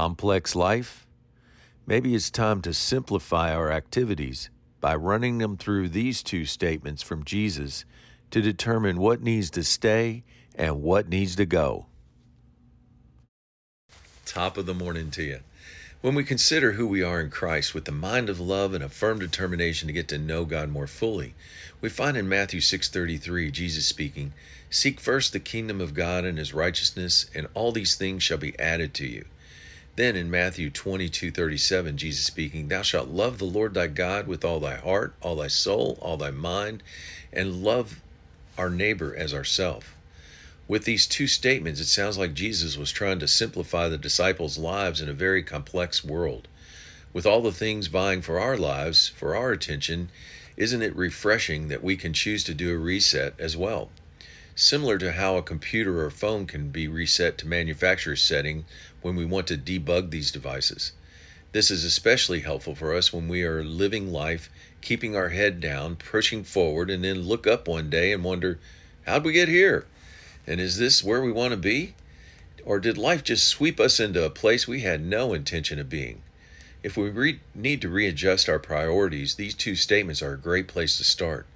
complex life? Maybe it's time to simplify our activities by running them through these two statements from Jesus to determine what needs to stay and what needs to go. Top of the morning to you. When we consider who we are in Christ with the mind of love and a firm determination to get to know God more fully, we find in Matthew 6:33 Jesus speaking, "Seek first the kingdom of God and his righteousness, and all these things shall be added to you." Then in Matthew 22:37 Jesus speaking, "Thou shalt love the Lord thy God with all thy heart, all thy soul, all thy mind, and love our neighbor as ourself." With these two statements, it sounds like Jesus was trying to simplify the disciples' lives in a very complex world. With all the things vying for our lives, for our attention, isn't it refreshing that we can choose to do a reset as well? Similar to how a computer or phone can be reset to manufacturer's setting when we want to debug these devices. This is especially helpful for us when we are living life, keeping our head down, pushing forward, and then look up one day and wonder, how'd we get here? And is this where we want to be? Or did life just sweep us into a place we had no intention of being? If we re- need to readjust our priorities, these two statements are a great place to start.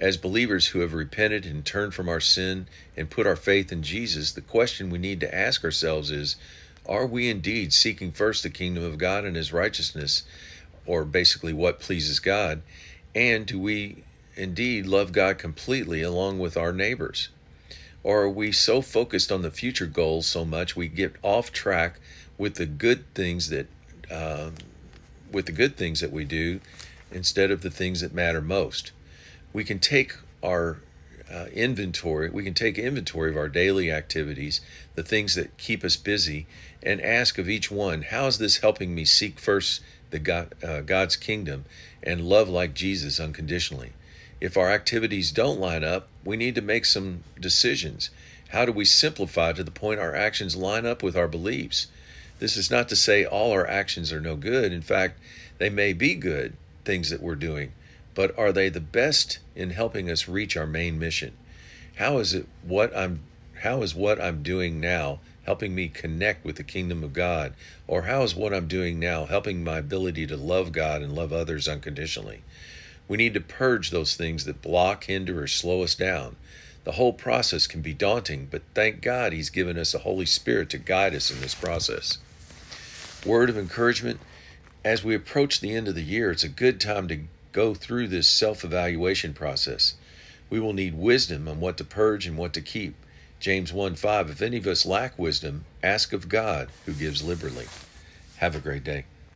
As believers who have repented and turned from our sin and put our faith in Jesus, the question we need to ask ourselves is Are we indeed seeking first the kingdom of God and His righteousness, or basically what pleases God? And do we indeed love God completely along with our neighbors? Or are we so focused on the future goals so much we get off track with the good things that uh, with the good things that we do instead of the things that matter most? We can take our uh, inventory. We can take inventory of our daily activities, the things that keep us busy, and ask of each one, "How is this helping me seek first the God, uh, God's kingdom and love like Jesus unconditionally?" If our activities don't line up, we need to make some decisions. How do we simplify to the point our actions line up with our beliefs? This is not to say all our actions are no good. In fact, they may be good things that we're doing, but are they the best in helping us reach our main mission? How is it what I'm how is what I'm doing now helping me connect with the kingdom of God? Or how is what I'm doing now helping my ability to love God and love others unconditionally? We need to purge those things that block, hinder, or slow us down. The whole process can be daunting, but thank God He's given us a Holy Spirit to guide us in this process. Word of encouragement as we approach the end of the year, it's a good time to go through this self evaluation process. We will need wisdom on what to purge and what to keep. James 1 5 If any of us lack wisdom, ask of God, who gives liberally. Have a great day.